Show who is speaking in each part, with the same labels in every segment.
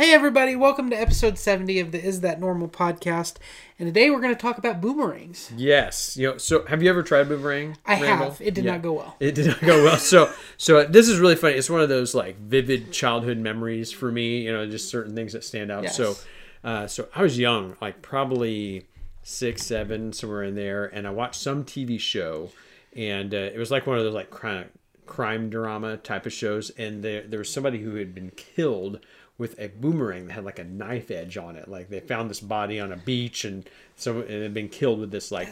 Speaker 1: Hey, everybody, welcome to episode 70 of the Is That Normal podcast. And today we're going to talk about boomerangs.
Speaker 2: Yes. You know, so have you ever tried boomerang?
Speaker 1: I
Speaker 2: Randell?
Speaker 1: have. It did
Speaker 2: Yeah.
Speaker 1: not go well.
Speaker 2: It did not go well. So, so this is really funny. It's one of those like vivid childhood memories for me. You know, just certain things that stand out.
Speaker 1: Yes.
Speaker 2: So, uh, so I was young, like probably six, seven, somewhere in there, and I watched some TV show, and uh, it was like one of those like crime crime drama type of shows, and there there was somebody who had been killed with a boomerang that had like a knife edge on it. Like they found this body on a beach, and so it had been killed with this like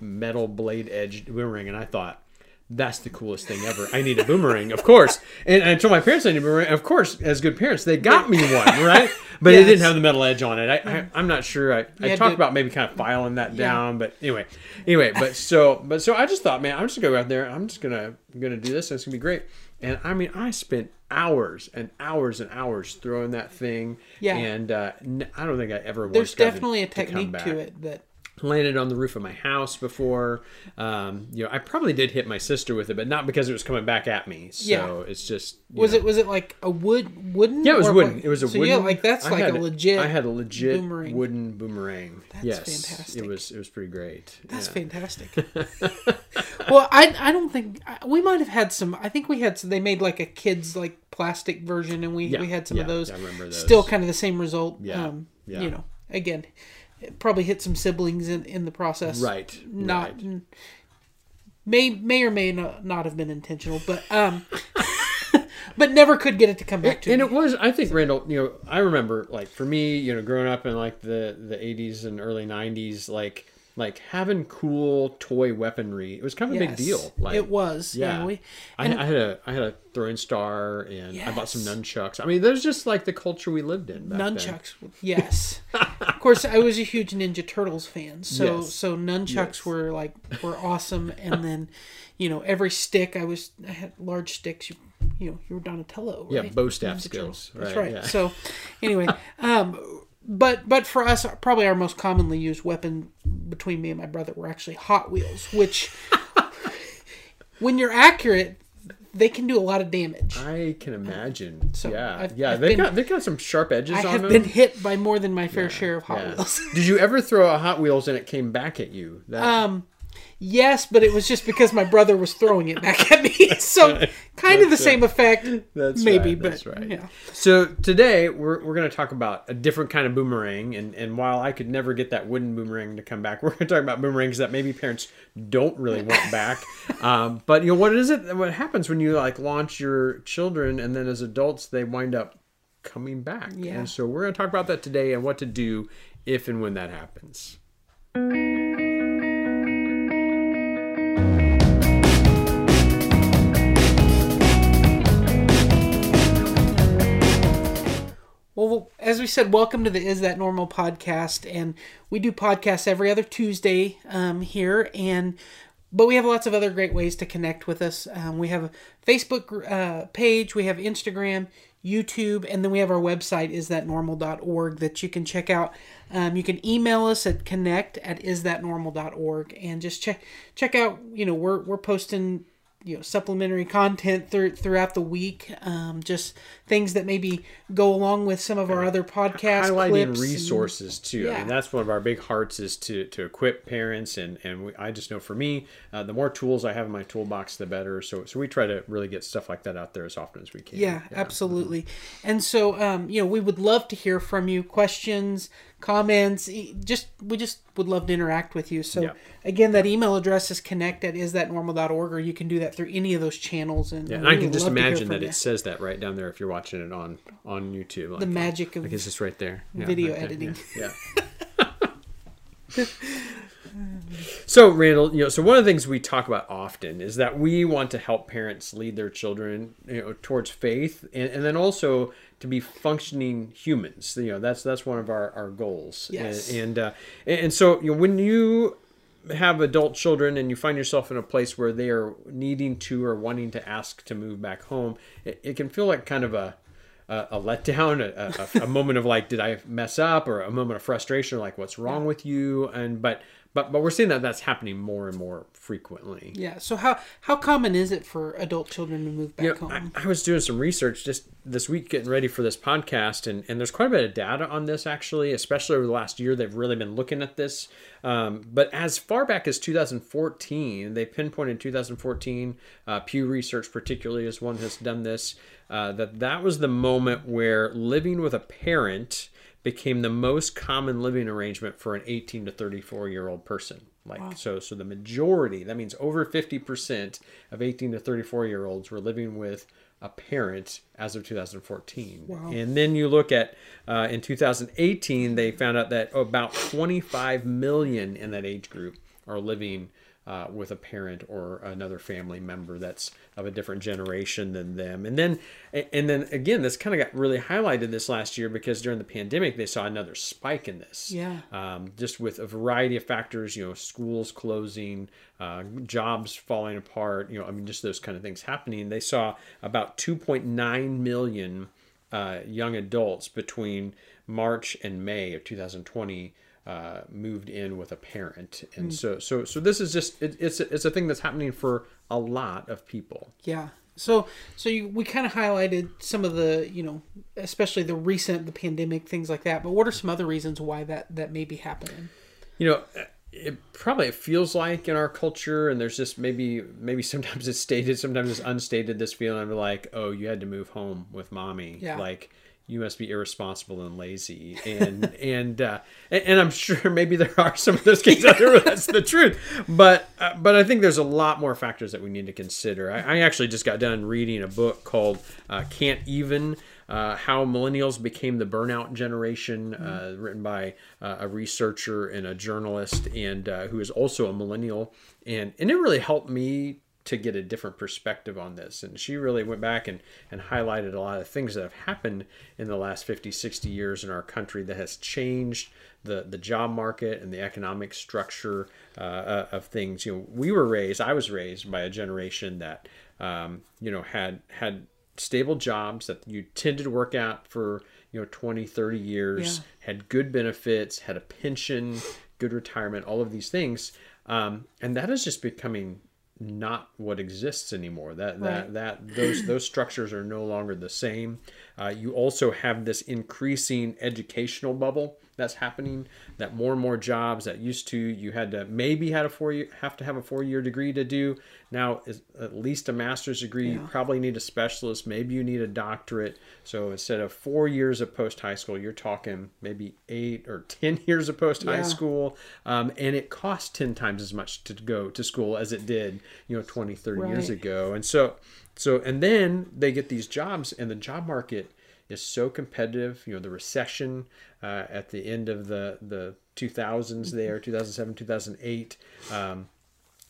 Speaker 2: metal blade edged boomerang, and I thought. That's the coolest thing ever. I need a boomerang, of course. And I told my parents I need a boomerang. Of course, as good parents, they got me one, right? But it didn't have the metal edge on it. I, I, I'm not sure. I, I talked
Speaker 1: to-
Speaker 2: about maybe kind of filing that down, but anyway, anyway. But so, but so I just thought, man, I'm just gonna go out there. I'm just gonna gonna do this. And it's gonna be great. And I mean, I spent hours and hours and hours throwing that thing.
Speaker 1: Yeah.
Speaker 2: And uh, I don't think I ever.
Speaker 1: There's
Speaker 2: to-
Speaker 1: definitely a technique
Speaker 2: back
Speaker 1: to it that.
Speaker 2: Landed on the roof of my house before. Um, you know, I probably did hit my sister with it, but not because it was coming back at me. So
Speaker 1: Yeah.
Speaker 2: it's just
Speaker 1: Was
Speaker 2: know.
Speaker 1: it was it like a wood wooden?
Speaker 2: Yeah, it was wooden.
Speaker 1: what?
Speaker 2: It was a
Speaker 1: so
Speaker 2: wooden.
Speaker 1: Yeah, like that's
Speaker 2: I
Speaker 1: like
Speaker 2: had
Speaker 1: a legit.
Speaker 2: I had a legit
Speaker 1: boomerang.
Speaker 2: wooden boomerang.
Speaker 1: That's
Speaker 2: yes,
Speaker 1: fantastic.
Speaker 2: It was. It was pretty great.
Speaker 1: That's
Speaker 2: yeah.
Speaker 1: fantastic. well, I I don't think we might have had some. I think we had some. They made like a kids like plastic version, and we
Speaker 2: Yeah,
Speaker 1: we had some of
Speaker 2: yeah,
Speaker 1: those.
Speaker 2: I remember those.
Speaker 1: Still kind of the same result.
Speaker 2: Yeah,
Speaker 1: Um,
Speaker 2: yeah.
Speaker 1: You know, again, probably hit some siblings in in the process.
Speaker 2: Right.
Speaker 1: Not.
Speaker 2: right.
Speaker 1: May may or may not, have been intentional, but um, but never could get it to come back to
Speaker 2: and
Speaker 1: me.
Speaker 2: it was i think randell you know i remember like for me you know growing up in like the the 80s and early 90s like like having cool toy weaponry it was kind of a big deal like
Speaker 1: it was. Yeah.
Speaker 2: yeah,
Speaker 1: we,
Speaker 2: I, I had a I had a throwing star and I bought some nunchucks. I mean, there's just like the culture we lived in. Back then.
Speaker 1: nunchucks yes of course i was a huge ninja turtles fan so
Speaker 2: Yes.
Speaker 1: so nunchucks
Speaker 2: Yes.
Speaker 1: were like were awesome and then you know every stick i was i had large sticks you, you know you were donatello
Speaker 2: Yeah, bow staff
Speaker 1: Ninja
Speaker 2: skills,
Speaker 1: Turtles. that's
Speaker 2: right,
Speaker 1: right
Speaker 2: yeah.
Speaker 1: so anyway um but but for us probably our most commonly used weapon between me and my brother were actually hot wheels which when you're accurate they can do a lot of damage
Speaker 2: I can imagine.
Speaker 1: So,
Speaker 2: yeah,
Speaker 1: I've-
Speaker 2: yeah.
Speaker 1: I've
Speaker 2: They
Speaker 1: been-
Speaker 2: got they got some sharp edges
Speaker 1: i
Speaker 2: on
Speaker 1: have
Speaker 2: them.
Speaker 1: been hit by more than my fair share of hot
Speaker 2: Yeah.
Speaker 1: wheels
Speaker 2: Did you ever throw a Hot Wheels and it came back at you? That,
Speaker 1: Um, yes, but it was just because my brother was throwing it back at me. So kind of the
Speaker 2: That's
Speaker 1: same effect,
Speaker 2: That's
Speaker 1: maybe.
Speaker 2: right,
Speaker 1: but
Speaker 2: that's right.
Speaker 1: yeah,
Speaker 2: So today we're, we're going to talk about a different kind of boomerang, and, and while I could never get that wooden boomerang to come back, we're going to talk about boomerangs that maybe parents don't really want back. um, but you know what is it? What happens when you like launch your children, and then as adults they wind up coming back?
Speaker 1: Yeah.
Speaker 2: And so we're going to talk about that today and what to do if and when that happens.
Speaker 1: Well, as we said, welcome to the Is That Normal podcast, and we do podcasts every other Tuesday um, here, and but we have lots of other great ways to connect with us. Um, we have a Facebook uh, page, we have Instagram, YouTube, and then we have our website isthatnormal.org that you can check out. Um, you can email us at connect at isthatnormal.org and just check check out. You know, we're we're posting you know supplementary content through, throughout the week um, just things that maybe go along with some of our other podcasts
Speaker 2: highlighting
Speaker 1: clips and-
Speaker 2: resources too. I mean, that's one of our big hearts is to to equip parents, and and we, I just know for me, uh, the more tools I have in my toolbox, the better. So so we try to really get stuff like that out there as often as we can.
Speaker 1: yeah, absolutely and so um, you know we would love to hear from you questions comments just we just would love to interact with you so
Speaker 2: Yeah.
Speaker 1: again that email address is connect at isthatnormal.org or you can do that through any of those channels and,
Speaker 2: Yeah,
Speaker 1: and
Speaker 2: I can just
Speaker 1: love to hear
Speaker 2: imagine that
Speaker 1: you.
Speaker 2: it says that right down there if you're watching it on on YouTube. Like,
Speaker 1: the magic of
Speaker 2: like it's just right there. Yeah,
Speaker 1: video
Speaker 2: right
Speaker 1: editing.
Speaker 2: Yeah. yeah. so Randell, you know, so one of the things we talk about often is that we want to help parents lead their children, you know, towards faith, and, and then also to be functioning humans. You know, that's that's one of our, our goals.
Speaker 1: Yes.
Speaker 2: And and, uh, and so you know when you have adult children and you find yourself in a place where they are needing to or wanting to ask to move back home, it, it can feel like kind of a a, a letdown, a, a, a moment of like, did I mess up, or a moment of frustration, like what's wrong with you, and but but but we're seeing that that's happening more and more frequently.
Speaker 1: Yeah. So how how common is it for adult children to move back
Speaker 2: You know,
Speaker 1: home?
Speaker 2: I, I was doing some research just this week getting ready for this podcast, and, and there's quite a bit of data on this actually, especially over the last year. They've really been looking at this. Um, but as far back as 2014, they pinpointed 2014, uh, Pew Research particularly is one has done this, uh, that that was the moment where living with a parent became the most common living arrangement for an 18 to 34 year old person. Like so, so the majority that means over 50% of 18 to 34 year olds were living with a parent as of 2014. And then you look at uh, in 2018, they found out that about 25 million in that age group are living uh, with a parent or another family member that's of a different generation than them. And then, and then again, this kind of got really highlighted this last year because during the pandemic, they saw another spike in this.
Speaker 1: Yeah.
Speaker 2: Um, just with a variety of factors, you know, schools closing, uh, jobs falling apart, you know, I mean, just those kind of things happening. They saw about 2.9 million uh, young adults between March and May of 2020 uh, moved in with a parent, and so so so this is just it, it's a, it's a thing that's happening for a lot of people.
Speaker 1: Yeah. So so you, we kind of highlighted some of the you know especially the recent the pandemic things like that. But what are some other reasons why that that may be happening?
Speaker 2: you know it probably it feels like in our culture and there's just maybe maybe sometimes it's stated sometimes it's unstated this feeling of like oh you had to move home with mommy
Speaker 1: Yeah.
Speaker 2: like you must be irresponsible and lazy. And and uh and, and i'm sure maybe there are some of those cases out there where that's the truth. But uh, but i think there's a lot more factors that we need to consider. I, I actually just got done reading a book called uh, can't even uh, how millennials became the burnout generation, uh, written by uh, a researcher and a journalist, and uh, who is also a millennial, and and it really helped me to get a different perspective on this. And she really went back and and highlighted a lot of things that have happened in the last 50, 60 years in our country that has changed the the job market and the economic structure uh, uh, of things. You know, we were raised, I was raised by a generation that um, you know had had stable jobs that you tended to work out for you know 20 30 years
Speaker 1: Yeah.
Speaker 2: had good benefits had a pension good retirement all of these things um, and that is just becoming not what exists anymore. That that
Speaker 1: Right.
Speaker 2: that those those structures are no longer the same. Uh, you also have this increasing educational bubble that's happening that more and more jobs that used to you had to maybe had a four year have to have a four year degree to do. Now is at least a master's degree. You probably need a specialist. Maybe you need a doctorate. So instead of four years of post high school you're talking maybe eight or ten years of post high
Speaker 1: Yeah.
Speaker 2: school. Um, and it costs 10 times as much to go to school as it did you know 20 30 years ago. And so so and then they get these jobs and the job market is so competitive you know the recession uh, at the end of the the 2000s there 2007 2008 um,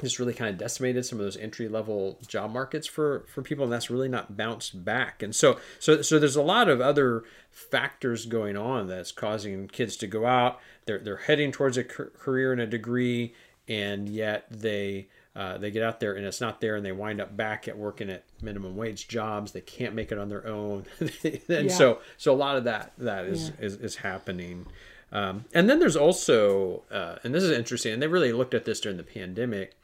Speaker 2: just really kind of decimated some of those entry level job markets for for people and that's really not bounced back. And so so so there's a lot of other factors going on that's causing kids to go out. They're they're heading towards a car- career and a degree and yet they uh, they get out there and it's not there and they wind up back at working at minimum wage jobs. They can't make it on their own. And
Speaker 1: Yeah.
Speaker 2: so so a lot of that that is is, is happening. Um, and then there's also uh, and this is interesting and they really looked at this during the pandemic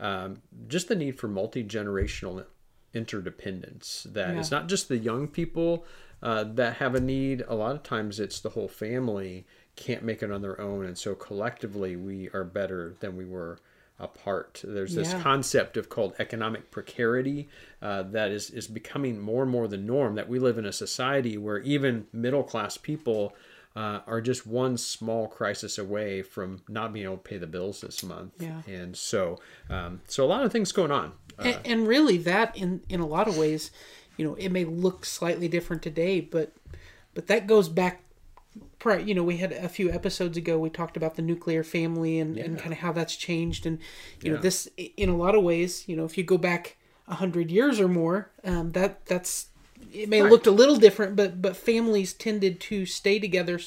Speaker 2: um, just the need for multi-generational interdependence that it's not just the young people uh, that have a need. A lot of times it's the whole family can't make it on their own. And so collectively we are better than we were apart there's this
Speaker 1: Yeah.
Speaker 2: concept of called economic precarity uh, that is is becoming more and more the norm that we live in a society where even middle class people uh, are just one small crisis away from not being able to pay the bills this month
Speaker 1: Yeah.
Speaker 2: and so um, so a lot of things going on
Speaker 1: and, and really that in in a lot of ways you know it may look slightly different today but but that goes back pri- you know we had a few episodes ago we talked about the nuclear family and, and kind of how that's changed and you know this in a lot of ways you know if you go back a hundred years or more um, that that's it may have looked a little different but but families tended to stay together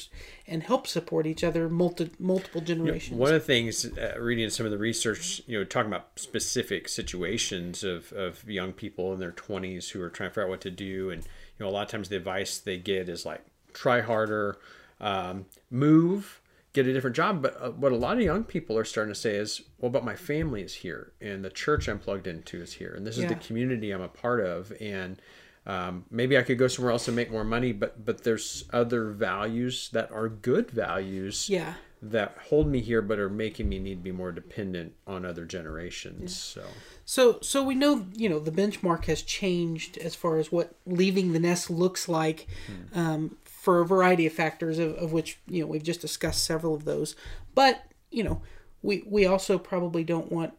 Speaker 1: and help support each other multi, multiple generations.
Speaker 2: One of the things, uh, reading some of the research, you know, talking about specific situations of, of young people in their 20s who are trying to figure out what to do. And, you know, a lot of times the advice they get is like, try harder, um, move, get a different job. But uh, what a lot of young people are starting to say is, well, but my family is here, and the church I'm plugged into is here, and this is the community I'm a part of, and um, maybe I could go somewhere else and make more money, but but there's other values that are good values
Speaker 1: Yeah.
Speaker 2: that hold me here, but are making me need to be more dependent on other generations. So
Speaker 1: So so we know you know the benchmark has changed as far as what leaving the nest looks like um, for a variety of factors of, of which you know we've just discussed several of those. But you know we we also probably don't want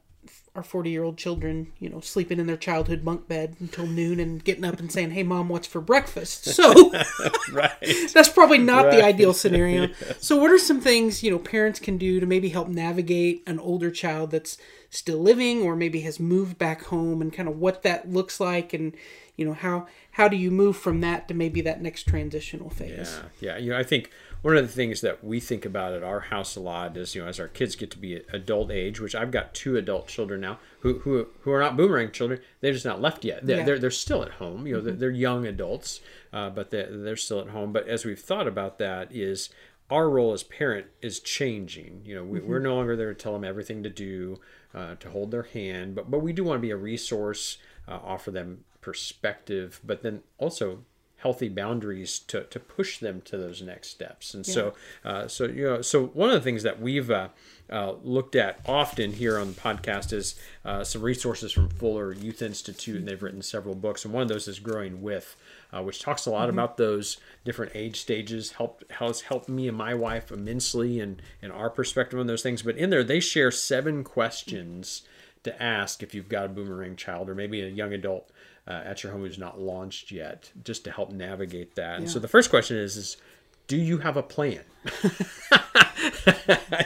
Speaker 1: our 40 year old children you know sleeping in their childhood bunk bed until noon and getting up and saying hey mom what's for breakfast so
Speaker 2: right,
Speaker 1: that's probably not the ideal scenario. So, what are some things you know parents can do to maybe help navigate an older child that's still living, or maybe has moved back home, and kind of what that looks like, and you know how how do you move from that to maybe that next transitional phase?
Speaker 2: yeah, yeah. You know, I think one of the things that we think about at our house a lot is, you know, as our kids get to be adult age, which I've got two adult children now who who, who are not boomerang children. They're just not left yet. They're
Speaker 1: Yeah.
Speaker 2: they're, they're still at home. You know, they're, they're young adults, uh, but they're, they're still at home. But as we've thought about that, is our role as parent is changing. You know, we, we're no longer there to tell them everything to do, uh, to hold their hand, but but we do want to be a resource, uh, offer them perspective, but then also healthy boundaries to, to push them to those next steps. And so, uh, so you know, so one of the things that we've uh, uh, looked at often here on the podcast is uh, some resources from Fuller Youth Institute, and they've written several books. And one of those is Growing With, uh, which talks a lot about those different age stages. Helped has helped me and my wife immensely, and and our perspective on those things. But in there, they share seven questions to ask if you've got a boomerang child or maybe a young adult uh, at your home who's not launched yet, just to help navigate that. And so the first question is, is do you have a plan?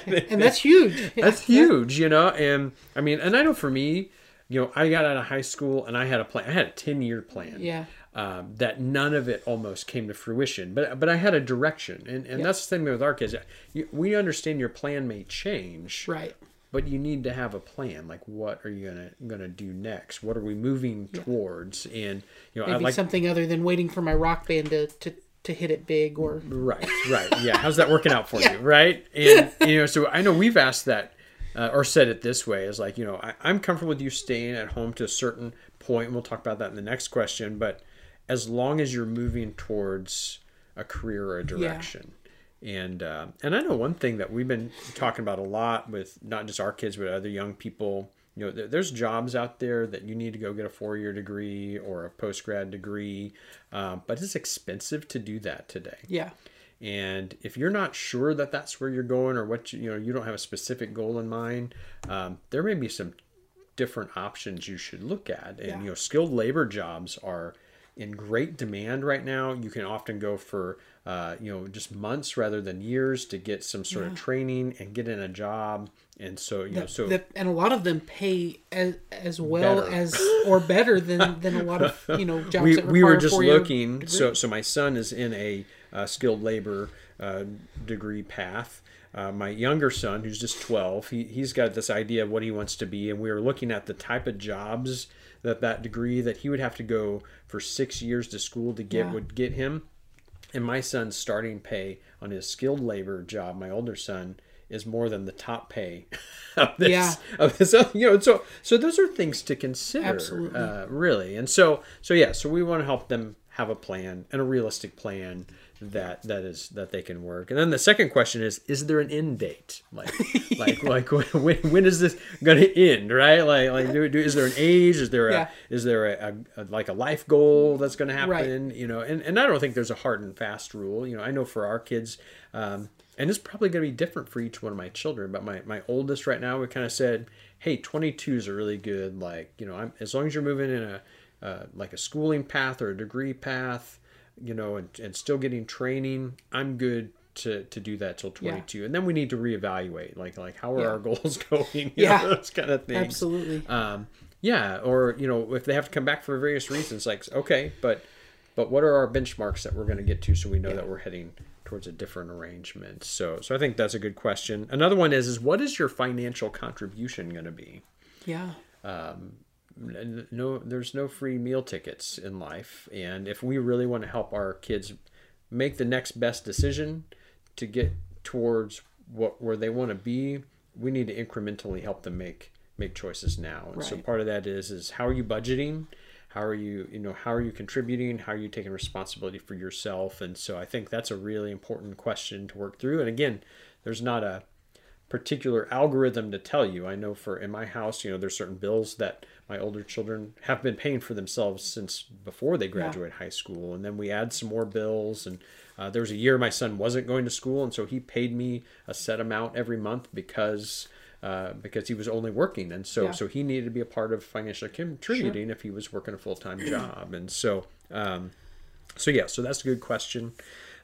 Speaker 1: And that's huge.
Speaker 2: That's huge, you know. And I mean, and I know for me, you know, I got out of high school and I had a plan. I had a ten year plan.
Speaker 1: Yeah.
Speaker 2: Um, that none of it almost came to fruition, but but I had a direction, and and that's the thing with our kids. You, we understand your plan may change,
Speaker 1: Right.
Speaker 2: But you need to have a plan. Like, what are you gonna gonna do next? What are we moving towards? And you know, I
Speaker 1: Maybe
Speaker 2: like
Speaker 1: something other than waiting for my rock band to to, to hit it big or
Speaker 2: Right, right. Yeah. How's that working out for you? Right. And, you know, so I know we've asked that uh, or said it this way is like, you know, I, I'm comfortable with you staying at home to a certain point. And we'll talk about that in the next question. But as long as you're moving towards a career or a direction. And uh, and I know one thing that we've been talking about a lot with not just our kids but other young people. You know, there, there's jobs out there that you need to go get a four-year degree or a post-grad degree, um, but it's expensive to do that today.
Speaker 1: yeah.
Speaker 2: And if you're not sure that that's where you're going or what you, you know, you don't have a specific goal in mind, um, there may be some different options you should look at. And,
Speaker 1: Yeah.
Speaker 2: you know, skilled labor jobs are in great demand right now. You can often go for, uh, you know, just months rather than years to get some sort of training and get in a job. And so, you know, so
Speaker 1: The- and a lot of them pay as as well
Speaker 2: Better.
Speaker 1: as or better than than a lot of you know jobs
Speaker 2: we,
Speaker 1: that
Speaker 2: we were just looking
Speaker 1: degree.
Speaker 2: so so my son is in a uh, skilled labor uh, degree path uh, my younger son who's just 12 he, he's got this idea of what he wants to be and we were looking at the type of jobs that that degree that he would have to go for six years to school to get
Speaker 1: Yeah.
Speaker 2: would get him and my son's starting pay on his skilled labor job my older son is more than the top pay of this
Speaker 1: Yeah.
Speaker 2: of this you know so so those are things to consider
Speaker 1: Absolutely.
Speaker 2: uh, really and so so yeah so we want to help them have a plan and a realistic plan that that is that they can work. And then the second question is is there an end date? Like like like when, when is this going to end right? Like like do, do, is there an age? Is there a
Speaker 1: Yeah.
Speaker 2: is there a, a, a like a life goal that's going to happen? You know and, and i don't think there's a hard and fast rule. You know i know for our kids um, and it's probably going to be different for each one of my children but my, my oldest right now we kind of said hey 22 is a really good like you know I'm, as long as you're moving in a uh, like a schooling path or a degree path you know and, and still getting training i'm good to, to do that till 22 and then we need to reevaluate like like how are
Speaker 1: Yeah.
Speaker 2: our goals going you
Speaker 1: Yeah.
Speaker 2: know, those kind of things
Speaker 1: absolutely
Speaker 2: um, yeah, or you know, if they have to come back for various reasons, like okay, but but what are our benchmarks that we're going to get to so we know that we're heading towards a different arrangement? So so I think that's a good question. Another one is is what is your financial contribution going to be?
Speaker 1: yeah
Speaker 2: N- No, there's no free meal tickets in life, and if we really want to help our kids make the next best decision to get towards what where they want to be, we need to incrementally help them make make choices now. And so part of that is is how are you budgeting? How are you, you know, how are you contributing? How are you taking responsibility for yourself? And so I think that's a really important question to work through. And again, there's not a particular algorithm to tell you. I know for in my house, you know, there's certain bills that my older children have been paying for themselves since before they graduate high school, and then we add some more bills. And uh, there was a year my son wasn't going to school, and so he paid me a set amount every month because. Uh, because he was only working, and so
Speaker 1: Yeah.
Speaker 2: so he needed to be a part of financially contributing if he was working a full time job, and so um, so yeah, so that's a good question.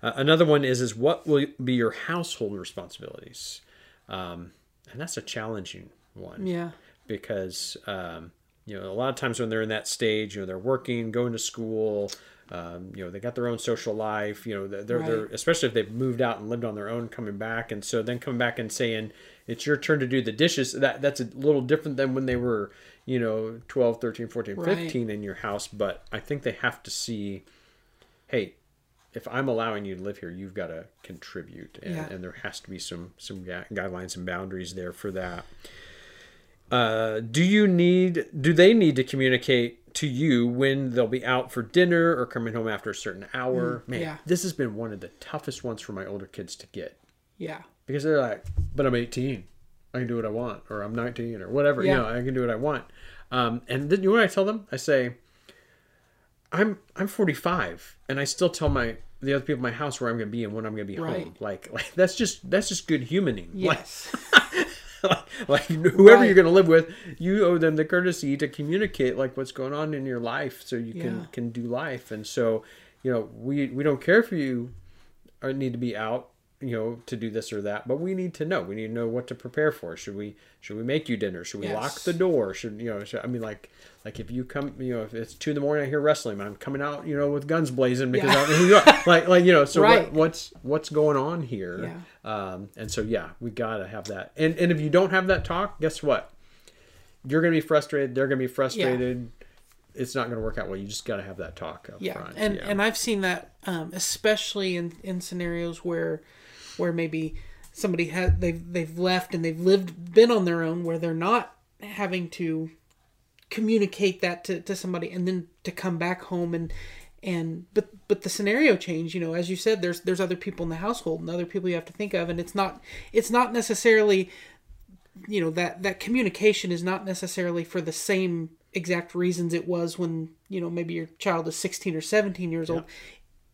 Speaker 2: Uh, another one is is what will be your household responsibilities, um, and that's a challenging one
Speaker 1: Yeah.
Speaker 2: because um, you know a lot of times when they're in that stage, you know they're working, going to school, um, you know they got their own social life, you know they're, they're, they're especially if they've moved out and lived on their own, coming back, and so then coming back and saying it's your turn to do the dishes. That that's a little different than when they were you know 12, 13, 14,
Speaker 1: Right.
Speaker 2: 15 in your house, but I think they have to see, hey. If I'm allowing you to live here, you've got to contribute, and,
Speaker 1: Yeah.
Speaker 2: and there has to be some some guidelines and boundaries there for that uh, do you need do they need to communicate to you when they'll be out for dinner or coming home after a certain hour man
Speaker 1: yeah.
Speaker 2: this has been one of the toughest ones for my older kids to get
Speaker 1: Yeah.
Speaker 2: because they're like but i'm 18 i can do what i want or i'm 19 or whatever
Speaker 1: Yeah.
Speaker 2: you know i can do what i want um, and then you know what i tell them i say i'm i'm 45 and i still tell my the other people in my house where i'm going to be and when i'm going to be
Speaker 1: Right.
Speaker 2: home like like that's just that's just good humaning Like,
Speaker 1: Yes.
Speaker 2: like whoever
Speaker 1: Right.
Speaker 2: you're going to live with, you owe them the courtesy to communicate like what's going on in your life, so you
Speaker 1: Yeah.
Speaker 2: can can do life. And so, you know, we we don't care if you are, need to be out, you know, to do this or that, but we need to know. We need to know what to prepare for. Should we should we make you dinner? Should we lock the door? Should you know? Should, I mean, like like if you come, you know, if it's two in the morning, I hear wrestling, I'm coming out, you know, with guns blazing because
Speaker 1: Yeah.
Speaker 2: I don't know who you are. Like like you know, so
Speaker 1: Right.
Speaker 2: what, what's what's going on here?
Speaker 1: Yeah.
Speaker 2: Um, and so yeah, we gotta have that. And and if you don't have that talk, guess what? You're gonna be frustrated. They're gonna be frustrated. It's not gonna work out well. You just gotta have that talk up
Speaker 1: yeah
Speaker 2: front.
Speaker 1: and
Speaker 2: yeah.
Speaker 1: and i've seen that um, especially in in scenarios where where maybe somebody had they've they've left and they've lived been on their own where they're not having to communicate that to, to somebody and then to come back home and and but but the scenario change you know as you said there's there's other people in the household and other people you have to think of and it's not it's not necessarily you know that that communication is not necessarily for the same exact reasons it was when you know maybe your child is 16 or 17 years old.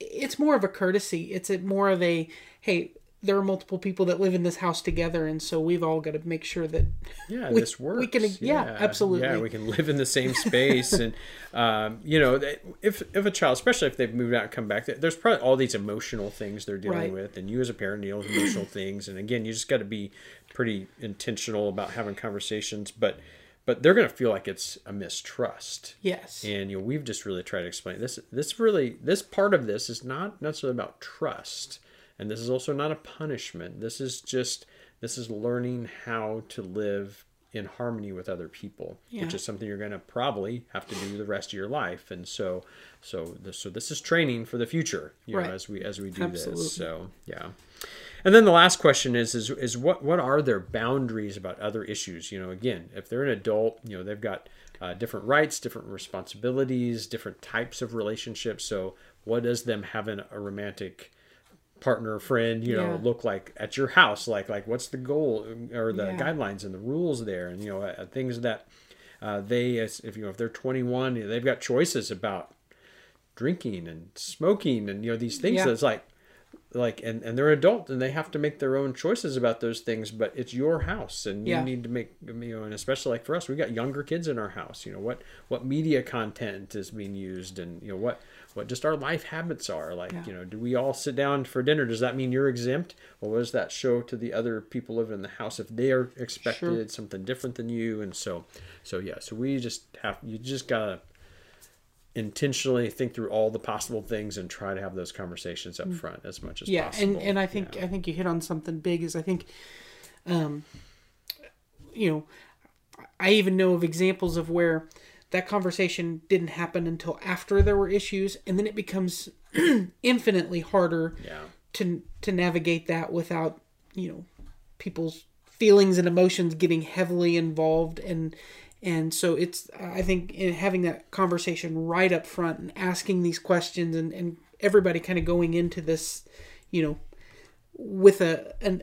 Speaker 1: It's more of a courtesy. It's a more of a hey there are multiple people that live in this house together and so we've all got to make sure that
Speaker 2: yeah,
Speaker 1: we-
Speaker 2: this works.
Speaker 1: we can- yeah, absolutely.
Speaker 2: Yeah, we can live in the same space, and um, you know, if if a child, especially if they've moved out and come back, there's probably all these emotional things they're dealing
Speaker 1: Right.
Speaker 2: with, and you as a parent deal with emotional things, and again, you just got to be pretty intentional about having conversations, but but they're going to feel like it's a mistrust.
Speaker 1: yes
Speaker 2: And you know, we've just really tried to explain this. This really, this part of this is not necessarily about trust, and this is also not a punishment. This is just this is learning how to live in harmony with other people,
Speaker 1: Yeah.
Speaker 2: which is something you're going to probably have to do the rest of your life. And so, so this, so this is training for the future, you
Speaker 1: Right.
Speaker 2: know, as we as we do
Speaker 1: Absolutely.
Speaker 2: this. So yeah. And then the last question is is is what what are their boundaries about other issues? You know, again, if they're an adult, you know, they've got uh, different rights, different responsibilities, different types of relationships. So, what does them having a romantic partner, friend, you know,
Speaker 1: Yeah.
Speaker 2: look like at your house? Like like what's the goal or the
Speaker 1: Yeah.
Speaker 2: guidelines and the rules there, and you know, uh, things that uh, they, if you know, if they're 21, they've got choices about drinking and smoking and you know these things
Speaker 1: Yeah.
Speaker 2: that's like like and, and they're adult and they have to make their own choices about those things but it's your house and you need to make you know and especially like for us we've got younger kids in our house you know what what media content is being used and you know what what just our life habits are like
Speaker 1: Yeah.
Speaker 2: you know do we all sit down for dinner does that mean you're exempt well what does that show to the other people living in the house if they are expected something different than you and so so yeah so we just have you just gotta intentionally think through all the possible things and try to have those conversations up front as much as
Speaker 1: Mm. yeah
Speaker 2: possible.
Speaker 1: and and i think i think you hit on something big is i think um you know i even know of examples of where that conversation didn't happen until after there were issues and then it becomes infinitely harder
Speaker 2: yeah,
Speaker 1: to to navigate that without you know people's feelings and emotions getting heavily involved. And and so it's i think in having that conversation right up front and asking these questions and, and everybody kind of going into this you know with a an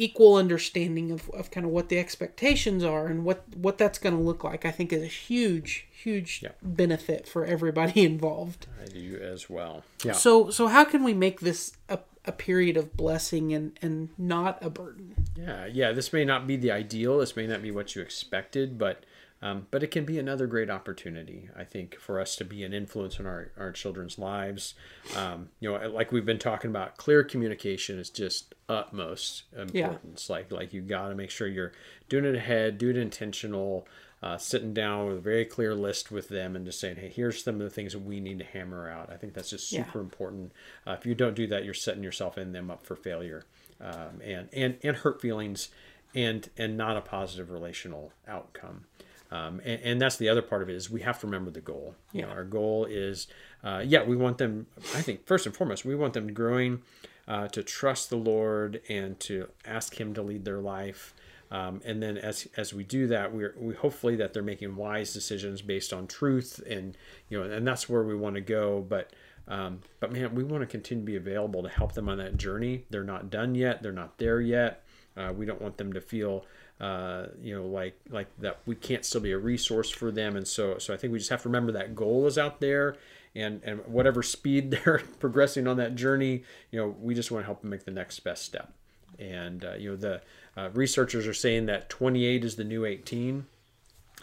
Speaker 1: equal understanding of, of kind of what the expectations are and what what that's going to look like i think is a huge huge
Speaker 2: Yeah.
Speaker 1: benefit for everybody involved
Speaker 2: I do as well. Yeah.
Speaker 1: so so how can we make this a, a period of blessing and and not a burden
Speaker 2: Yeah, yeah. This may not be the ideal. This may not be what you expected, but um, but it can be another great opportunity. I think for us to be an influence in our our children's lives. Um, you know, like we've been talking about, clear communication is just utmost importance. Like like you got to make sure you're doing it ahead, do it intentional. Uh, sitting down with a very clear list with them and just saying, hey, here's some of the things that we need to hammer out. I think that's just
Speaker 1: Yeah.
Speaker 2: super important. Uh, if you don't do that, you're setting yourself and them up for failure um, and, and, and hurt feelings and, and not a positive relational outcome. Um, and, and that's the other part of it is we have to remember the goal. You know, our goal is, uh, yeah, we want them, I think first and foremost, we want them growing uh, to trust the Lord and to ask him to lead their life. Um, and then as as we do that, we're we hopefully that they're making wise decisions based on truth, and you know, and that's where we want to go. But um, but man, we want to continue to be available to help them on that journey. They're not done yet. They're not there yet. Uh, we don't want them to feel uh, you know like like that we can't still be a resource for them. And so so I think we just have to remember that goal is out there. And, and whatever speed they're progressing on that journey, you know, we just want to help them make the next best step and uh, you know the uh, researchers are saying that 28 is the new 18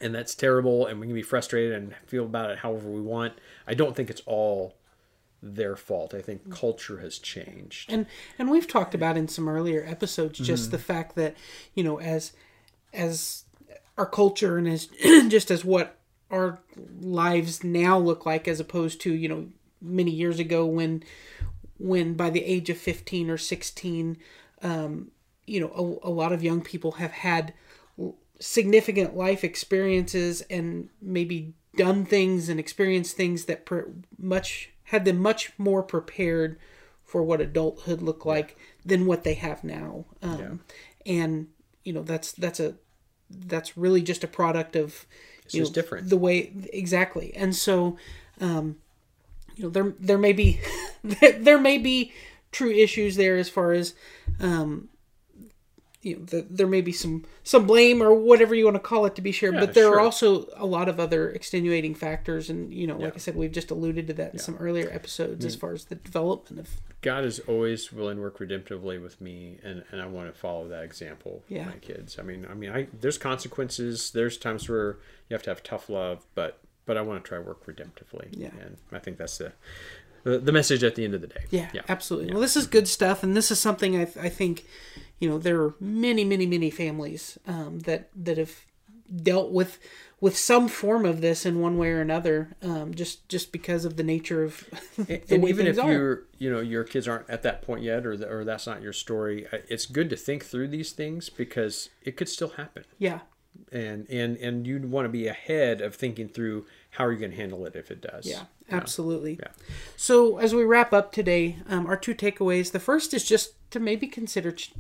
Speaker 2: and that's terrible and we can be frustrated and feel about it however we want i don't think it's all their fault i think culture has changed
Speaker 1: and and we've talked about in some earlier episodes
Speaker 2: Mm-hmm.
Speaker 1: just the fact that you know as as our culture and as just as what our lives now look like as opposed to you know many years ago when when by the age of 15 or 16 um, you know a, a lot of young people have had significant life experiences and maybe done things and experienced things that per, much had them much more prepared for what adulthood looked like than what they have now. Um, and you know that's that's a that's really just a product of you
Speaker 2: just
Speaker 1: know,
Speaker 2: different.
Speaker 1: the way exactly. And so um, you know there there may be there may be true issues there as far as um, you know the, there may be some some blame or whatever you want to call it to be shared,
Speaker 2: Yeah,
Speaker 1: but there
Speaker 2: sure.
Speaker 1: are also a lot of other extenuating factors and you know like i said we've just alluded to that in some earlier episodes as mm. far as the development of
Speaker 2: god is always willing to work redemptively with me and, and i want to follow that example with
Speaker 1: Yeah.
Speaker 2: my kids i mean i mean i there's consequences there's times where you have to have tough love but but i want to try work redemptively
Speaker 1: Yeah.
Speaker 2: and i think that's the the, the message at the end of the day
Speaker 1: Yeah, absolutely. Well, this is good stuff, and this is something I, I think, you know, there are many, many, many families um, that that have dealt with with some form of this in one way or another, um, just just because of the nature of the
Speaker 2: and
Speaker 1: way
Speaker 2: even if you're you know your kids aren't at that point yet or, the, or that's not your story it's good to think through these things because it could still happen
Speaker 1: Yeah,
Speaker 2: and and and you'd want to be ahead of thinking through how are you going to handle it if it does
Speaker 1: yeah, absolutely.
Speaker 2: Yeah.
Speaker 1: So as we wrap up today, um, our two takeaways. The first is just to maybe consider ch-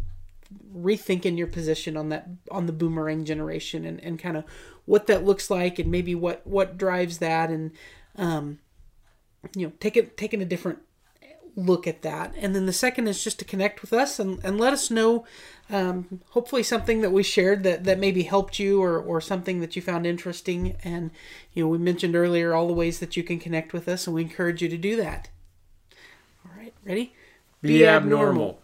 Speaker 1: rethinking your position on that on the boomerang generation and, and kind of what that looks like and maybe what what drives that and um, you know taking taking a different look at that. And then the second is just to connect with us and, and let us know um, hopefully something that we shared that, that maybe helped you or, or something that you found interesting. And you know we mentioned earlier all the ways that you can connect with us and we encourage you to do that. All right ready?
Speaker 2: Be, abnormal.